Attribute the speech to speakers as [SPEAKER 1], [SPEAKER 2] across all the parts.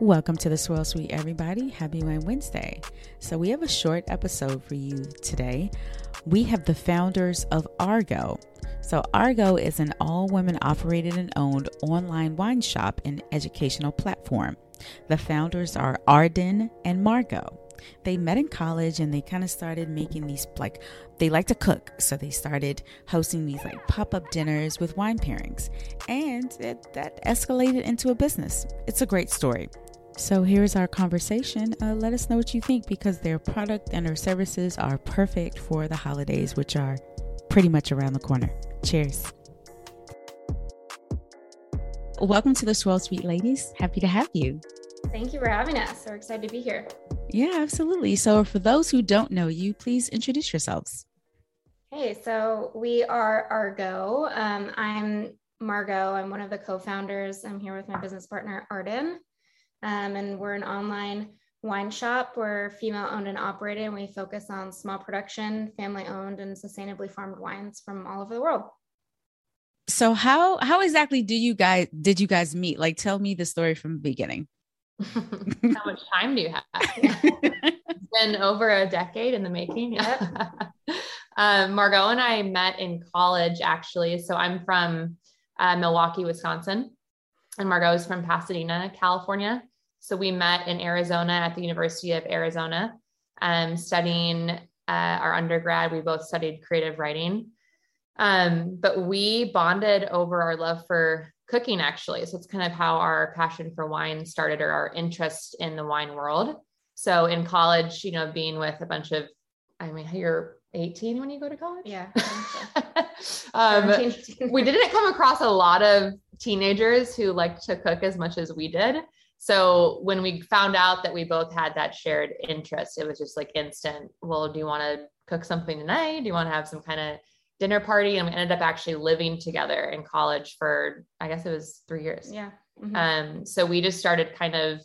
[SPEAKER 1] Welcome to the Swirl Suite, everybody. Happy Wine Wednesday. So, we have a short episode for you today. We have the founders of Argaux. So, Argaux is an all women operated and owned online wine shop and educational platform. The founders are Arden and Margaux. They met in college and they kind of started making these like they like to cook, so they started hosting these like pop-up dinners with wine pairings, and it, that escalated into a business. It's a great story. So here's our conversation. Uh, let us know what you think because their product and their services are perfect for the holidays, which are pretty much around the corner. Cheers. Welcome to the Swirl Suite, ladies. Happy to have you.
[SPEAKER 2] Thank you for having us. We're excited to be here.
[SPEAKER 1] Yeah, absolutely. So, for those who don't know you, please introduce yourselves.
[SPEAKER 2] Hey, so we are Argaux. Um, I'm Margaux. I'm one of the co founders. I'm here with my business partner, Arden. Um, and we're an online wine shop. We're female owned and operated, and we focus on small production, family owned, and sustainably farmed wines from all over the world
[SPEAKER 1] so how how exactly do you guys did you guys meet? Like tell me the story from the beginning.
[SPEAKER 3] how much time do you have? it's been over a decade in the making. Yeah. um, Margaux and I met in college actually. So I'm from uh, Milwaukee, Wisconsin, and Margaux is from Pasadena, California. So we met in Arizona at the University of Arizona, um, studying uh, our undergrad. We both studied creative writing. Um, but we bonded over our love for cooking, actually. So it's kind of how our passion for wine started or our interest in the wine world. So in college, you know, being with a bunch of, I mean, you're 18 when you go to college?
[SPEAKER 2] Yeah.
[SPEAKER 3] So. um, we didn't come across a lot of teenagers who liked to cook as much as we did. So when we found out that we both had that shared interest, it was just like instant. Well, do you want to cook something tonight? Do you want to have some kind of dinner party and we ended up actually living together in college for i guess it was three years
[SPEAKER 2] yeah
[SPEAKER 3] mm-hmm. um so we just started kind of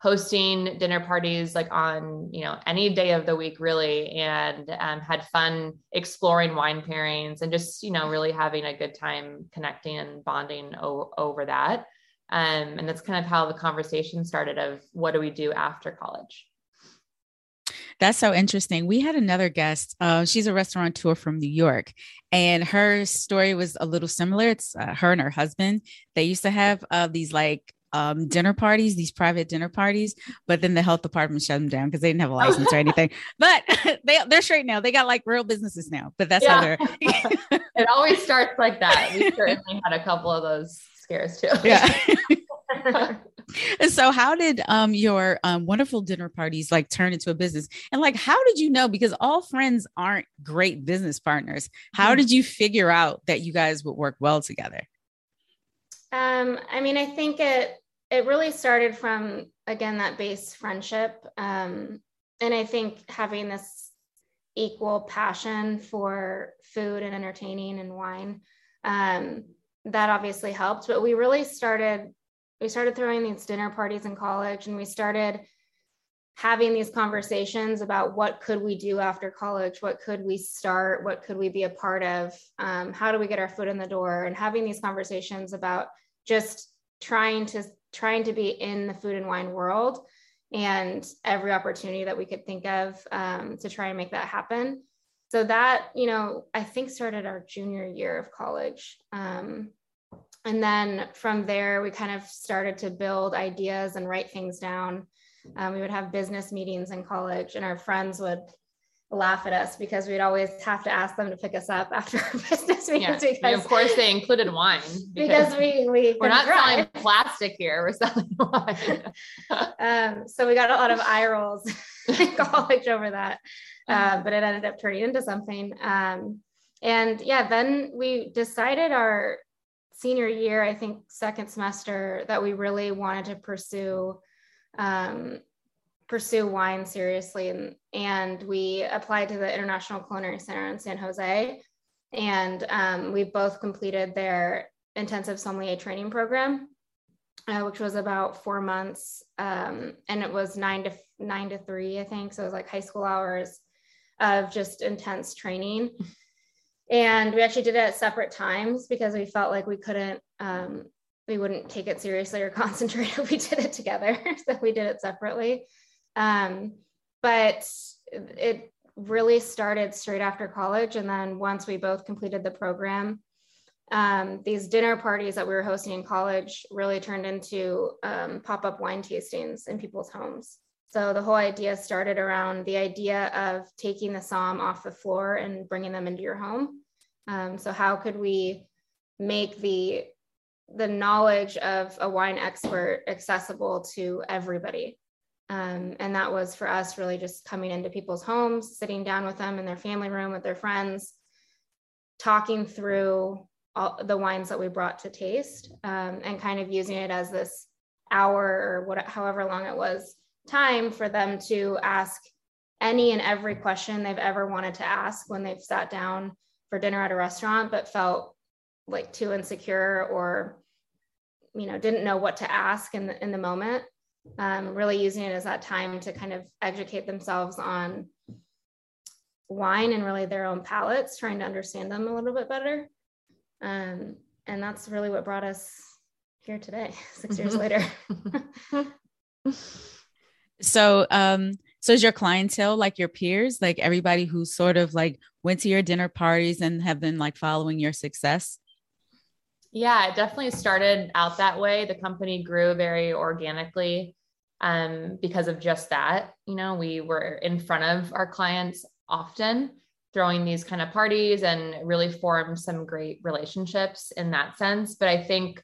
[SPEAKER 3] hosting dinner parties like on you know any day of the week really and um, had fun exploring wine pairings and just you know really having a good time connecting and bonding o- over that um, and that's kind of how the conversation started of what do we do after college
[SPEAKER 1] that's so interesting. We had another guest. Uh, she's a restaurateur from New York, and her story was a little similar. It's uh, her and her husband. They used to have uh, these like um, dinner parties, these private dinner parties, but then the health department shut them down because they didn't have a license or anything. But they they're straight now. They got like real businesses now. But that's yeah. how they're.
[SPEAKER 3] it always starts like that. We certainly had a couple of those scares too.
[SPEAKER 1] Yeah. so how did um your um wonderful dinner parties like turn into a business and like how did you know because all friends aren't great business partners how mm-hmm. did you figure out that you guys would work well together
[SPEAKER 2] um i mean i think it it really started from again that base friendship. Um and i think having this equal passion for food and entertaining and wine um that obviously helped. But we really started we started throwing these dinner parties in college and we started having these conversations about what could we do after college what could we start what could we be a part of um, how do we get our foot in the door and having these conversations about just trying to trying to be in the food and wine world and every opportunity that we could think of um, to try and make that happen. So that you know i think started our junior year of college um, and then from there we kind of started to build ideas and write things down um, we would have business meetings in college and our friends would laugh at us because we'd always have to ask them to pick us up after our business meetings
[SPEAKER 3] yeah. because, of course they included wine
[SPEAKER 2] because, because we, we
[SPEAKER 3] we're not drive. selling plastic here we're selling wine
[SPEAKER 2] um, so we got a lot of eye rolls in college over that uh, but it ended up turning into something um, and yeah then we decided our senior year, I think second semester, that we really wanted to pursue um, pursue wine seriously, and, and we applied to the International Culinary Center in San Jose, and um, we both completed their intensive sommelier training program. uh, which was about four months. Um, and it was nine to nine to three, I think. So it was like high school hours of just intense training. And we actually did it at separate times because we felt like we couldn't, um, we wouldn't take it seriously or concentrate if we did it together. so we did it separately. Um, but it really started straight after college. And then once we both completed the program, um, these dinner parties that we were hosting in college really turned into um, pop up wine tastings in people's homes. So the whole idea started around the idea of taking the somm off the floor and bringing them into your home. Um, so how could we make the the knowledge of a wine expert accessible to everybody? Um, and that was for us really just coming into people's homes, sitting down with them in their family room with their friends, talking through all the wines that we brought to taste, um, and kind of using it as this hour or what, however long it was time for them to ask any and every question they've ever wanted to ask when they've sat down for dinner at a restaurant, but felt like too insecure or you know didn't know what to ask in the in the moment um, really using it as that time to kind of educate themselves on wine and really their own palates, trying to understand them a little bit better. Um, and that's really what brought us here today, six years later.
[SPEAKER 1] so, um, so is your clientele like your peers, like everybody who sort of like went to your dinner parties and have been like following your success?
[SPEAKER 3] Yeah, it definitely started out that way. The company grew very organically um, because of just that. You know, we were in front of our clients often, throwing these kind of parties and really formed some great relationships in that sense. But I think,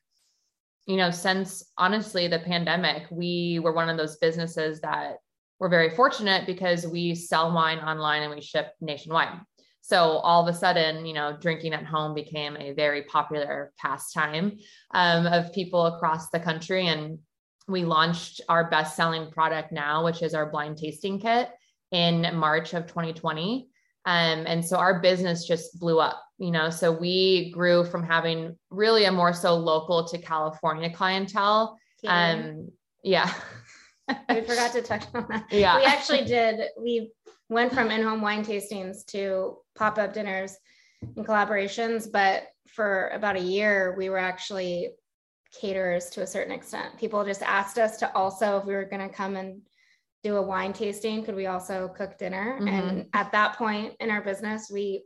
[SPEAKER 3] you know, since honestly the pandemic, we were one of those businesses that were very fortunate because we sell wine online and we ship nationwide. So all of a sudden, you know, drinking at home became a very popular pastime um, of people across the country. And we launched our best selling product now, which is our blind tasting kit in March of 2020. Um, and so our business just blew up, you know. So we grew from having really a more so local to California clientele. Um, yeah.
[SPEAKER 2] we forgot to touch on that. Yeah. We actually did, we went from in-home wine tastings to pop-up dinners and collaborations but for about a year we were actually caterers to a certain extent. People just asked us to also if we were going to come and do a wine tasting could we also cook dinner? Mm-hmm. and at that point in our business we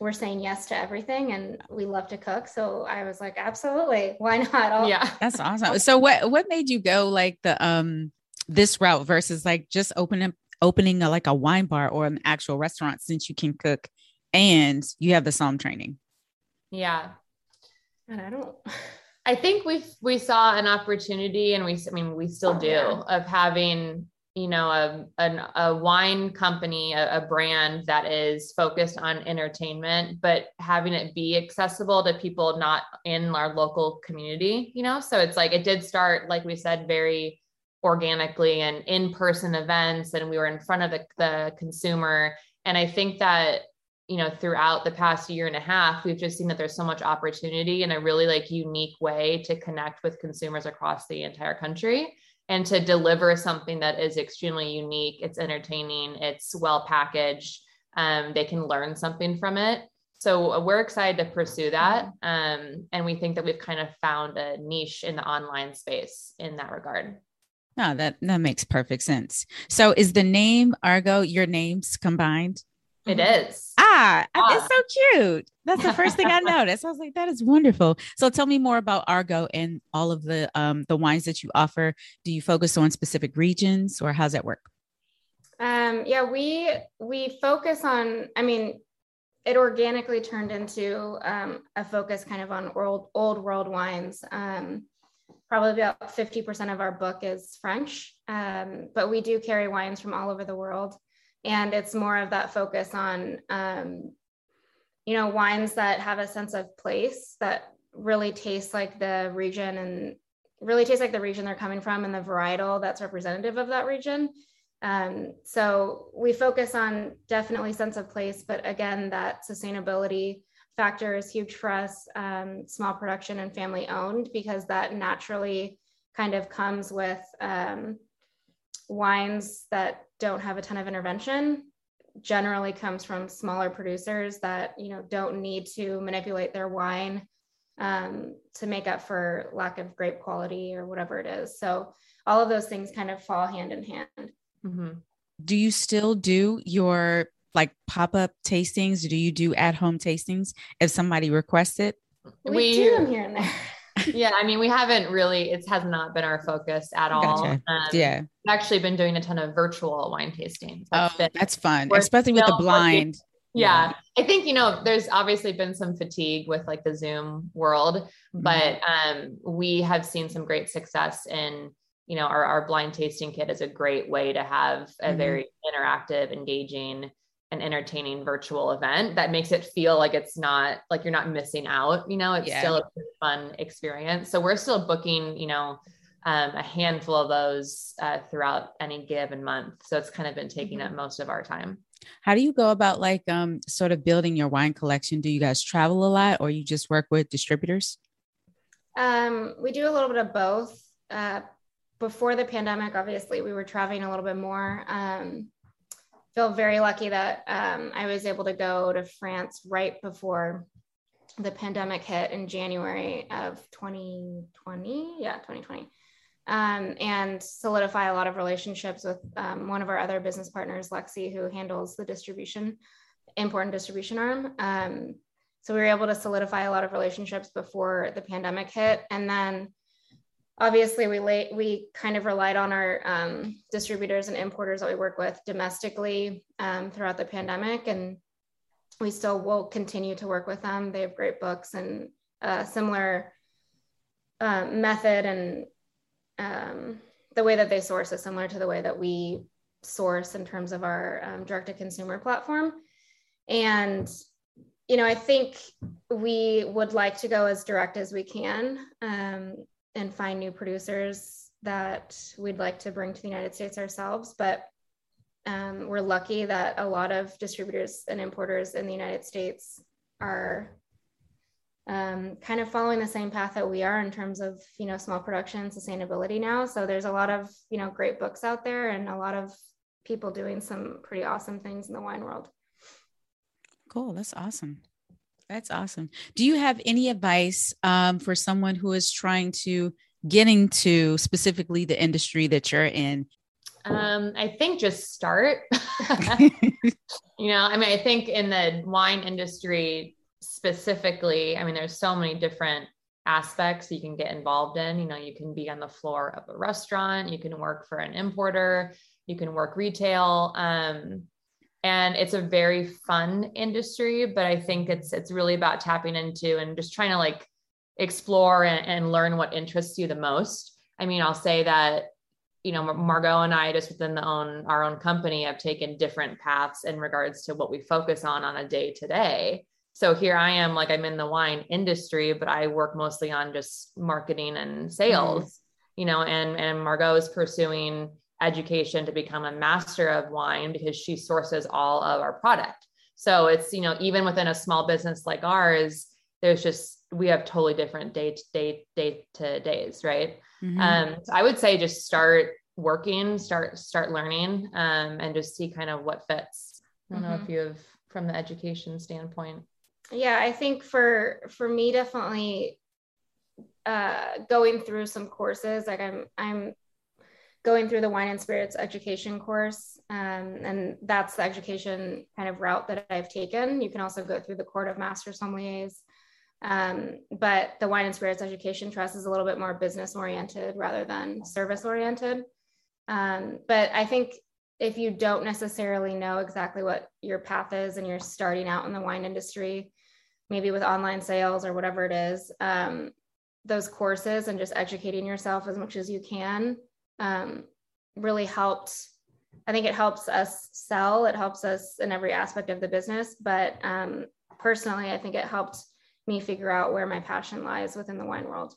[SPEAKER 2] were saying yes to everything and we love to cook. So i was like absolutely why not?
[SPEAKER 1] I'll- yeah. That's awesome. So what what made you go like the um this route versus like just opening opening a, like a wine bar or an actual restaurant since you can cook and you have the somm training.
[SPEAKER 3] Yeah.
[SPEAKER 2] And i don't
[SPEAKER 3] i think we we saw an opportunity and we i mean we still do of having you know a, an, a wine company a, a, brand that is focused on entertainment but having it be accessible to people not in our local community you know? So it's like it did start like we said very organically and in-person events and we were in front of the, the consumer. And i think that you know throughout the past year and a half we've just seen that there's so much opportunity in a really like unique way to connect with consumers across the entire country and to deliver something that is extremely unique. It's entertaining. It's well packaged. Um, they can learn something from it. So uh, we're excited to pursue that. Um, and we think that we've kind of found a niche in the online space in that regard
[SPEAKER 1] no, that that makes perfect sense. So is the name Argaux your names combined?
[SPEAKER 3] It is.
[SPEAKER 1] Ah, ah. it's so cute. That's the first thing I noticed. I was like, that is wonderful. So tell me more about Argaux and all of the um the wines that you offer. Do you focus on specific regions or how's that work?
[SPEAKER 2] Um, yeah, we we focus on, I mean, it organically turned into um, a focus kind of on old old world wines. Um, probably about 50% of our book is French, um, but we do carry wines from all over the world. And it's more of that focus on, um, you know, wines that have a sense of place that really taste like the region and really taste like the region they're coming from and the varietal that's representative of that region. Um, so we focus on definitely sense of place, but again, that sustainability factor is huge for us, um, small production and family owned, because that naturally kind of comes with um, wines that don't have a ton of intervention generally comes from smaller producers that you know don't need to manipulate their wine um, to make up for lack of grape quality or whatever it is so all of those things kind of fall hand in hand
[SPEAKER 1] mm-hmm. do you still do your like pop-up tastings do you do at-home tastings if somebody requests it
[SPEAKER 2] we, we do them here and there
[SPEAKER 3] yeah, I mean, we haven't really, it has not been our focus at all.
[SPEAKER 1] Gotcha. Um, yeah. We've
[SPEAKER 3] actually been doing a ton of virtual wine tastings.
[SPEAKER 1] That's oh, been, that's fun, especially with the blind.
[SPEAKER 3] Yeah. yeah. I think, you know, there's obviously been some fatigue with like the Zoom world, mm-hmm. but um, we have seen some great success in, you know, our, our blind tasting kit is a great way to have a mm-hmm. very interactive, engaging an entertaining virtual event that makes it feel like it's not like you're not missing out you know it's yeah. still a fun experience. So we're still booking you know um, a handful of those uh, throughout any given month. So it's kind of been taking mm-hmm. up most of our time.
[SPEAKER 1] How do you go about like um sort of building your wine collection? Do you guys travel a lot or you just work with distributors?
[SPEAKER 2] Um we do a little bit of both. Uh before the pandemic obviously we were traveling a little bit more. Um feel very lucky that um, I was able to go to France right before the pandemic hit in January of 2020. Yeah, 2020. Um, and solidify a lot of relationships with um, one of our other business partners, Lexi, who handles the distribution, import and distribution arm. Um, so we were able to solidify a lot of relationships before the pandemic hit. And then obviously we lay, we kind of relied on our um, distributors and importers that we work with domestically um, throughout the pandemic and we still will continue to work with them. They have great books and a similar uh, method and um, the way that they source is similar to the way that we source in terms of our um, direct to consumer platform. And you know i think we would like to go as direct as we can um, and find new producers that we'd like to bring to the United States ourselves. But um, we're lucky that a lot of distributors and importers in the United States are um, kind of following the same path that we are in terms of you know small production sustainability now. So there's a lot of you know great books out there and a lot of people doing some pretty awesome things in the wine world.
[SPEAKER 1] Cool, that's awesome. That's awesome. Do you have any advice um, for someone who is trying to get into specifically the industry that you're in?
[SPEAKER 3] Um, I think just start. you know, I mean, I think in the wine industry specifically, I mean, there's so many different aspects you can get involved in. You know, you can be on the floor of a restaurant, you can work for an importer, you can work retail. Um, and it's a very fun industry but i think it's it's really about tapping into and just trying to like explore and, and learn what interests you the most i mean i'll say that you know Margaux and i just within the own our own company have taken different paths in regards to what we focus on on a day to day so here i am like i'm in the wine industry but i work mostly on just marketing and sales mm-hmm. you know and and Margaux is pursuing education to become a master of wine because she sources all of our product. So it's, you know, even within a small business like ours, there's just, we have totally different day to day, day to days, right? Mm-hmm. Um, so I would say just start working, start, start learning, um, and just see kind of what fits. I don't mm-hmm. know if mm-hmm. you have from the education standpoint.
[SPEAKER 2] Yeah, I think for, for me, definitely uh, going through some courses, like I'm, I'm going through the wine and spirits education course. Um, and that's the education kind of route that I've taken. You can also go through the Court of Master Sommeliers. Um, but the Wine and Spirits Education Trust is a little bit more business oriented rather than service oriented. Um, but I think if you don't necessarily know exactly what your path is and you're starting out in the wine industry, maybe with online sales or whatever it is, um, those courses and just educating yourself as much as you can um, really helped. I think it helps us sell. It helps us in every aspect of the business. But um, personally, I think it helped me figure out where my passion lies within the wine world.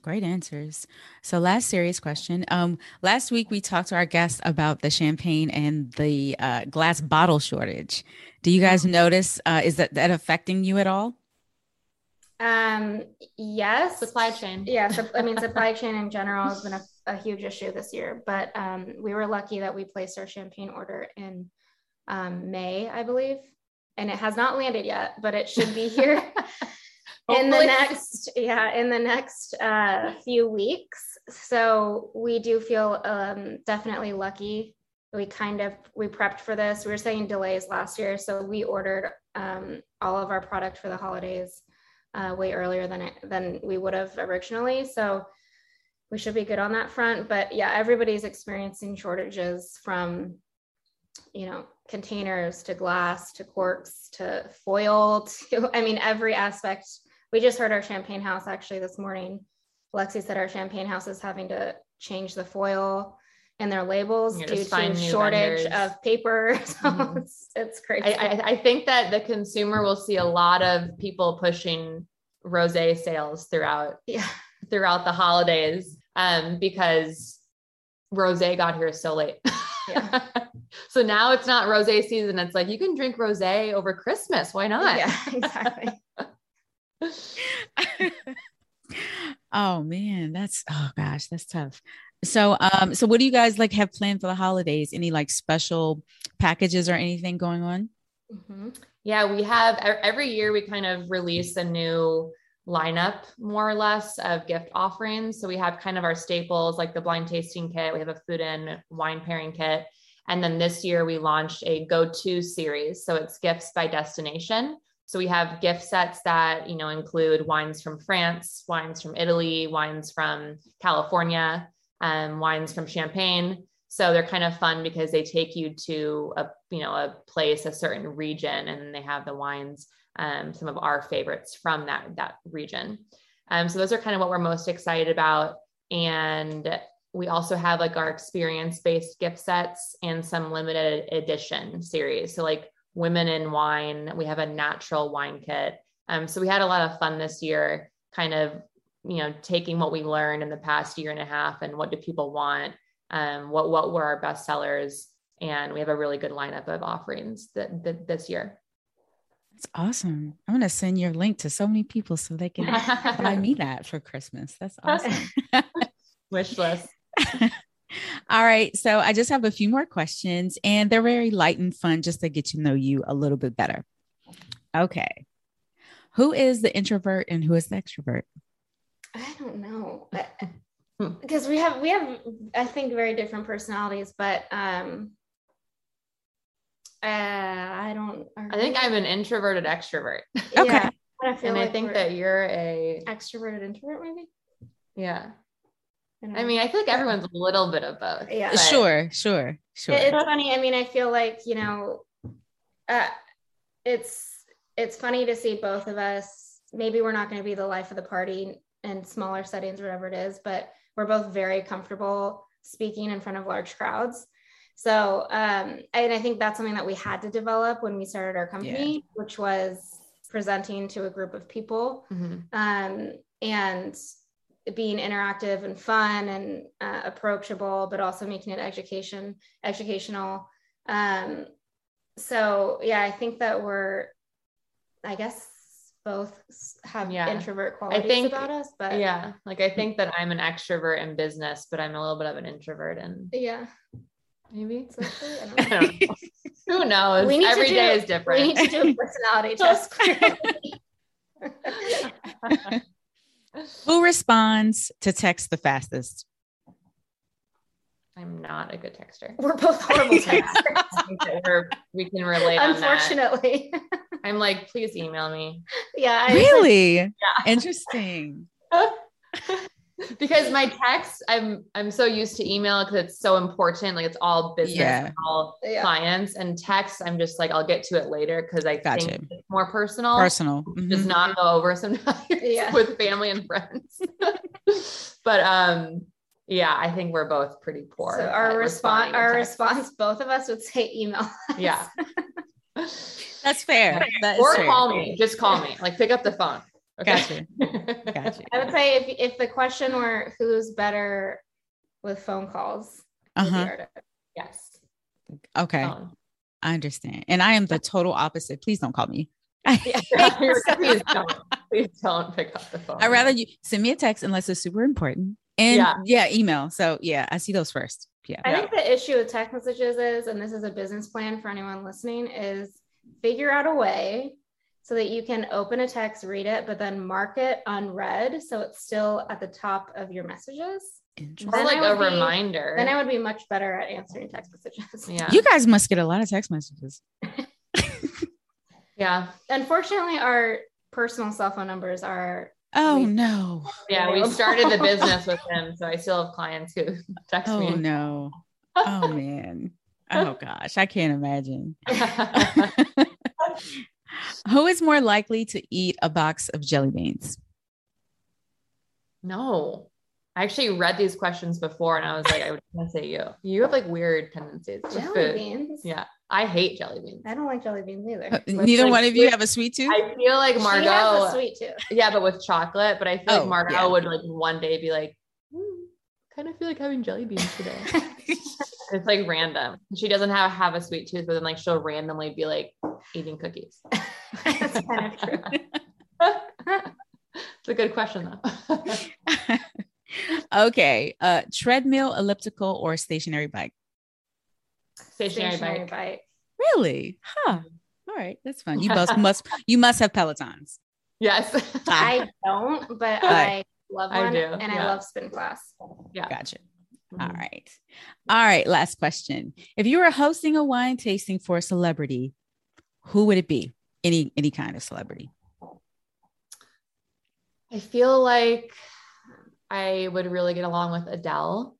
[SPEAKER 1] Great answers. So, last serious question. Um, last week we talked to our guests about the champagne and the uh, glass bottle shortage. Do you guys notice? Uh, is that that affecting you at all?
[SPEAKER 2] Um, yes.
[SPEAKER 3] Supply chain.
[SPEAKER 2] Yeah. So, I mean, supply chain in general has been a, a huge issue this year, but um, we were lucky that we placed our champagne order in um, May, I believe, and it has not landed yet, but it should be here in the next, yeah, in the next uh, few weeks. So we do feel um, definitely lucky. We kind of we prepped for this. We were saying delays last year, so we ordered um, all of our product for the holidays uh, way earlier than it, than we would have originally. So we should be good on that front. But yeah, everybody's experiencing shortages from you know containers to glass to corks to foil to I mean every aspect. We just heard our champagne house actually this morning. Lexi said our champagne house is having to change the foil and their labels due to shortage vendors. of paper. So mm-hmm. it's, it's crazy.
[SPEAKER 3] I, I, I, think that the consumer will see a lot of people pushing rose sales throughout
[SPEAKER 2] yeah.
[SPEAKER 3] throughout the holidays um, because rose got here so late. Yeah. so now it's not rose season. It's like you can drink rose over Christmas. Why not?
[SPEAKER 2] Yeah, exactly.
[SPEAKER 1] oh man, that's oh gosh, that's tough. So um so what do you guys like have planned for the holidays? Any like special packages or anything going on?
[SPEAKER 3] Mm-hmm. Yeah, we have every year we kind of release a new lineup more or less of gift offerings. So we have kind of our staples like the blind tasting kit, we have a food and wine pairing kit. And then this year we launched a go to series. So it's gifts by destination. So we have gift sets that, you know, include wines from France, wines from Italy, wines from California, um, wines from Champagne. So they're kind of fun because they take you to a, you know, a place, a certain region, and they have the wines, um, some of our favorites from that, that region. Um, so those are kind of what we're most excited about. And we also have like our experience based gift sets and some limited edition series. So like women in wine, we have a natural wine kit. Um, so we had a lot of fun this year, kind of you know taking what we learned in the past year and a half and what do people want um, what what were our best sellers and we have a really good lineup of offerings that, that this year.
[SPEAKER 1] That's awesome. I'm going to send your link to so many people so they can buy me that for christmas. That's awesome.
[SPEAKER 3] Wish list.
[SPEAKER 1] All right. So i just have a few more questions and they're very light and fun just to get to know you a little bit better. Okay. Who is the introvert and who is the extrovert
[SPEAKER 2] I don't know. because we have we have I think very different personalities, but um uh, I don't
[SPEAKER 3] I think I'm an introverted extrovert.
[SPEAKER 1] Okay. Yeah,
[SPEAKER 3] I and like I think that you're a
[SPEAKER 2] extroverted introvert maybe.
[SPEAKER 3] Yeah. I, I mean, I feel like everyone's a little bit of both.
[SPEAKER 1] Yeah. Sure, sure, sure.
[SPEAKER 2] It's funny. I mean, I feel like, you know, uh, it's it's funny to see both of us. Maybe we're not going to be the life of the party in smaller settings, whatever it is, but we're both very comfortable speaking in front of large crowds. So, um, and I think that's something that we had to develop when we started our company, yeah. which was presenting to a group of people mm-hmm. um, and being interactive and fun and uh, approachable, but also making it education educational. Um, so, yeah, I think that we're, I guess, both have yeah. introvert qualities I think, about us, but
[SPEAKER 3] yeah, like I think that I'm an extrovert in business, but I'm a little bit of an introvert and
[SPEAKER 2] yeah,
[SPEAKER 3] maybe Who knows? We need Every do, day is different.
[SPEAKER 2] We need to do a personality test.
[SPEAKER 1] Who responds to text the fastest?
[SPEAKER 3] I'm not a good texter.
[SPEAKER 2] We're both horrible texters.
[SPEAKER 3] we can relate.
[SPEAKER 2] Unfortunately,
[SPEAKER 3] I'm like, please email me.
[SPEAKER 2] Yeah.
[SPEAKER 1] I really? yeah. Interesting.
[SPEAKER 3] because my text, I'm I'm so used to email because it's so important. Like it's all business, yeah. all yeah. clients, and text. I'm just like, I'll get to it later because I gotcha. think it's more personal.
[SPEAKER 1] Personal. Mm-hmm.
[SPEAKER 3] Does not go over sometimes yeah. with family and friends. but um yeah, I think we're both pretty poor.
[SPEAKER 2] So our response, our response, both of us would say email.
[SPEAKER 3] Yeah.
[SPEAKER 1] That's fair. That
[SPEAKER 3] or
[SPEAKER 1] fair.
[SPEAKER 3] call me. Just call me. Like pick up the phone.
[SPEAKER 1] Okay. Gotcha.
[SPEAKER 2] gotcha. I would say if if the question were who's better with phone calls,
[SPEAKER 1] uh-huh.
[SPEAKER 3] yes.
[SPEAKER 1] Okay. Phone. I understand. And I am the total opposite. Please don't call me.
[SPEAKER 3] please don't. Please don't pick up the phone.
[SPEAKER 1] I'd rather you send me a text unless it's super important. And yeah, yeah email. So yeah, I see those first. Yeah.
[SPEAKER 2] I think the issue with text messages is, and this is a business plan for anyone listening, is figure out a way so that you can open a text, read it, but then mark it unread. So it's still at the top of your messages. Interesting.
[SPEAKER 3] Or like a be, reminder.
[SPEAKER 2] Then I would be much better at answering text messages.
[SPEAKER 1] Yeah. You guys must get a lot of text messages.
[SPEAKER 3] yeah.
[SPEAKER 2] Unfortunately, our personal cell phone numbers are.
[SPEAKER 1] Oh we, no.
[SPEAKER 3] Yeah, we started the business with him. So I still have clients who text
[SPEAKER 1] oh,
[SPEAKER 3] me.
[SPEAKER 1] Oh no. Oh man. Oh gosh, I can't imagine. Who is more likely to eat a box of jelly beans?
[SPEAKER 3] No. I actually read these questions before and I was like, I would want to say you. You have like weird tendencies.
[SPEAKER 2] Jelly food. beans.
[SPEAKER 3] Yeah. I hate jelly beans.
[SPEAKER 2] I don't like jelly beans either. Uh,
[SPEAKER 1] neither like, one of you have a sweet tooth.
[SPEAKER 3] I feel like Margaux. She
[SPEAKER 2] has a sweet tooth.
[SPEAKER 3] Yeah, but with chocolate. But I feel oh, like Margaux yeah. would like one day be like, mm, kind of feel like having jelly beans today. it's like random. She doesn't have have a sweet tooth, but then like she'll randomly be like eating cookies. That's kind of true. it's a good question though.
[SPEAKER 1] Okay. Uh treadmill, elliptical, or stationary bike?
[SPEAKER 3] Stationary, stationary bike.
[SPEAKER 2] bike.
[SPEAKER 1] Really? Huh. All right, that's fun. You both must you must have Pelotons.
[SPEAKER 3] Yes.
[SPEAKER 2] I don't, but I love one I do. and yeah. I love spin class.
[SPEAKER 1] Yeah. Gotcha. Mm-hmm. All right. All right. Last question. If you were hosting a wine tasting for a celebrity, who would it be? Any any kind of celebrity.
[SPEAKER 3] I feel like I would really get along with Adele.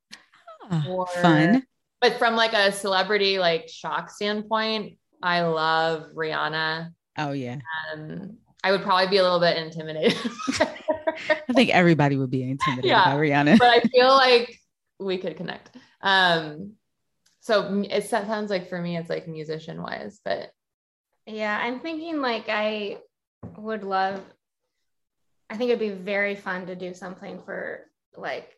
[SPEAKER 1] Ah, or, fun.
[SPEAKER 3] But from like a celebrity like shock standpoint, I love Rihanna.
[SPEAKER 1] Oh yeah.
[SPEAKER 3] Um, I would probably be a little bit intimidated.
[SPEAKER 1] I think everybody would be intimidated yeah, by Rihanna.
[SPEAKER 3] but I feel like we could connect. Um, so it sounds like for me, it's like musician wise, but
[SPEAKER 2] yeah, I'm thinking like I would love. I think it'd be very fun to do something for like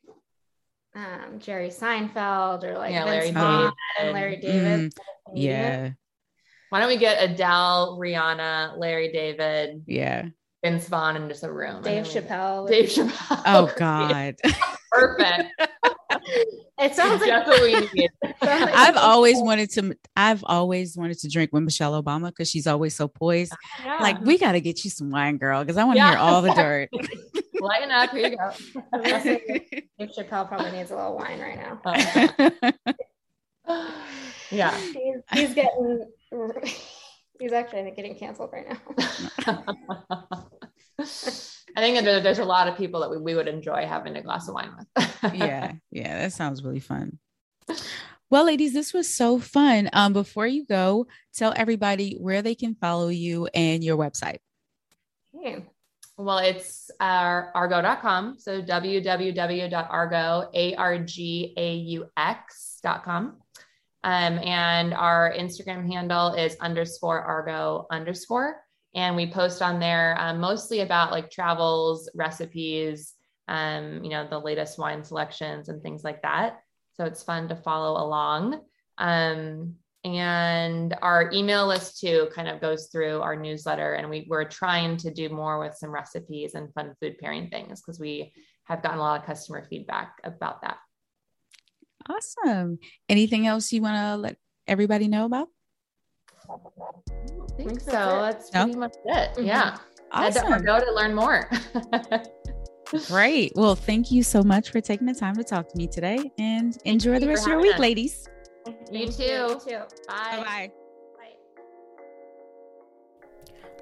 [SPEAKER 2] um, Jerry Seinfeld or like yeah, Larry David and Larry David. Mm,
[SPEAKER 1] yeah.
[SPEAKER 3] Why don't we get Adele, Rihanna, Larry David?
[SPEAKER 1] Yeah.
[SPEAKER 3] Vince Vaughn in just a room.
[SPEAKER 2] Dave Chappelle.
[SPEAKER 3] Dave Chappelle.
[SPEAKER 1] Oh God.
[SPEAKER 3] Perfect.
[SPEAKER 2] it sounds like
[SPEAKER 3] that's what we need.
[SPEAKER 1] I've always wanted to. I've always wanted to drink with Michelle Obama because she's always so poised. Oh, yeah. Like we got to get you some wine, girl, because I want to yeah. hear all the dirt.
[SPEAKER 3] Lighten up. Here you go.
[SPEAKER 2] Dave Chappelle probably needs a little wine right
[SPEAKER 3] now. Oh, yeah,
[SPEAKER 2] he's, he's getting He's actually getting canceled right now.
[SPEAKER 3] I think there's a lot of people that we, we would enjoy having a glass of wine
[SPEAKER 1] with. Yeah, yeah, that sounds really fun. Well, ladies, this was so fun. Um, before you go, tell everybody where they can follow you and your website.
[SPEAKER 3] Okay. Well, it's uh, argaux.com. So www.argaux, A-R-G-A-U-X.com. Um, and our Instagram handle is underscore argaux underscore. And we post on there um, mostly about like travels, recipes, um, you know, the latest wine selections and things like that. So it's fun to follow along. Um, and our email list too kind of goes through our newsletter. And we, we're trying to do more with some recipes and fun food pairing things because we have gotten a lot of customer feedback about that.
[SPEAKER 1] Awesome. Anything else you want to let everybody know about?
[SPEAKER 3] I think so. That's no? pretty much it. Mm-hmm. Yeah. Awesome. Head to go to learn more.
[SPEAKER 1] Great. Well, thank you so much for taking the time to talk to me today and enjoy the rest of your week, us. ladies.
[SPEAKER 3] You too. You too.
[SPEAKER 1] Bye. Bye.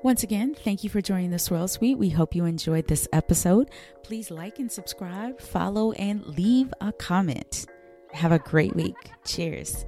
[SPEAKER 1] Once again, thank you for joining the Swirl Suite. We hope you enjoyed this episode. Please like and subscribe, follow, and leave a comment. Have a great week. Cheers.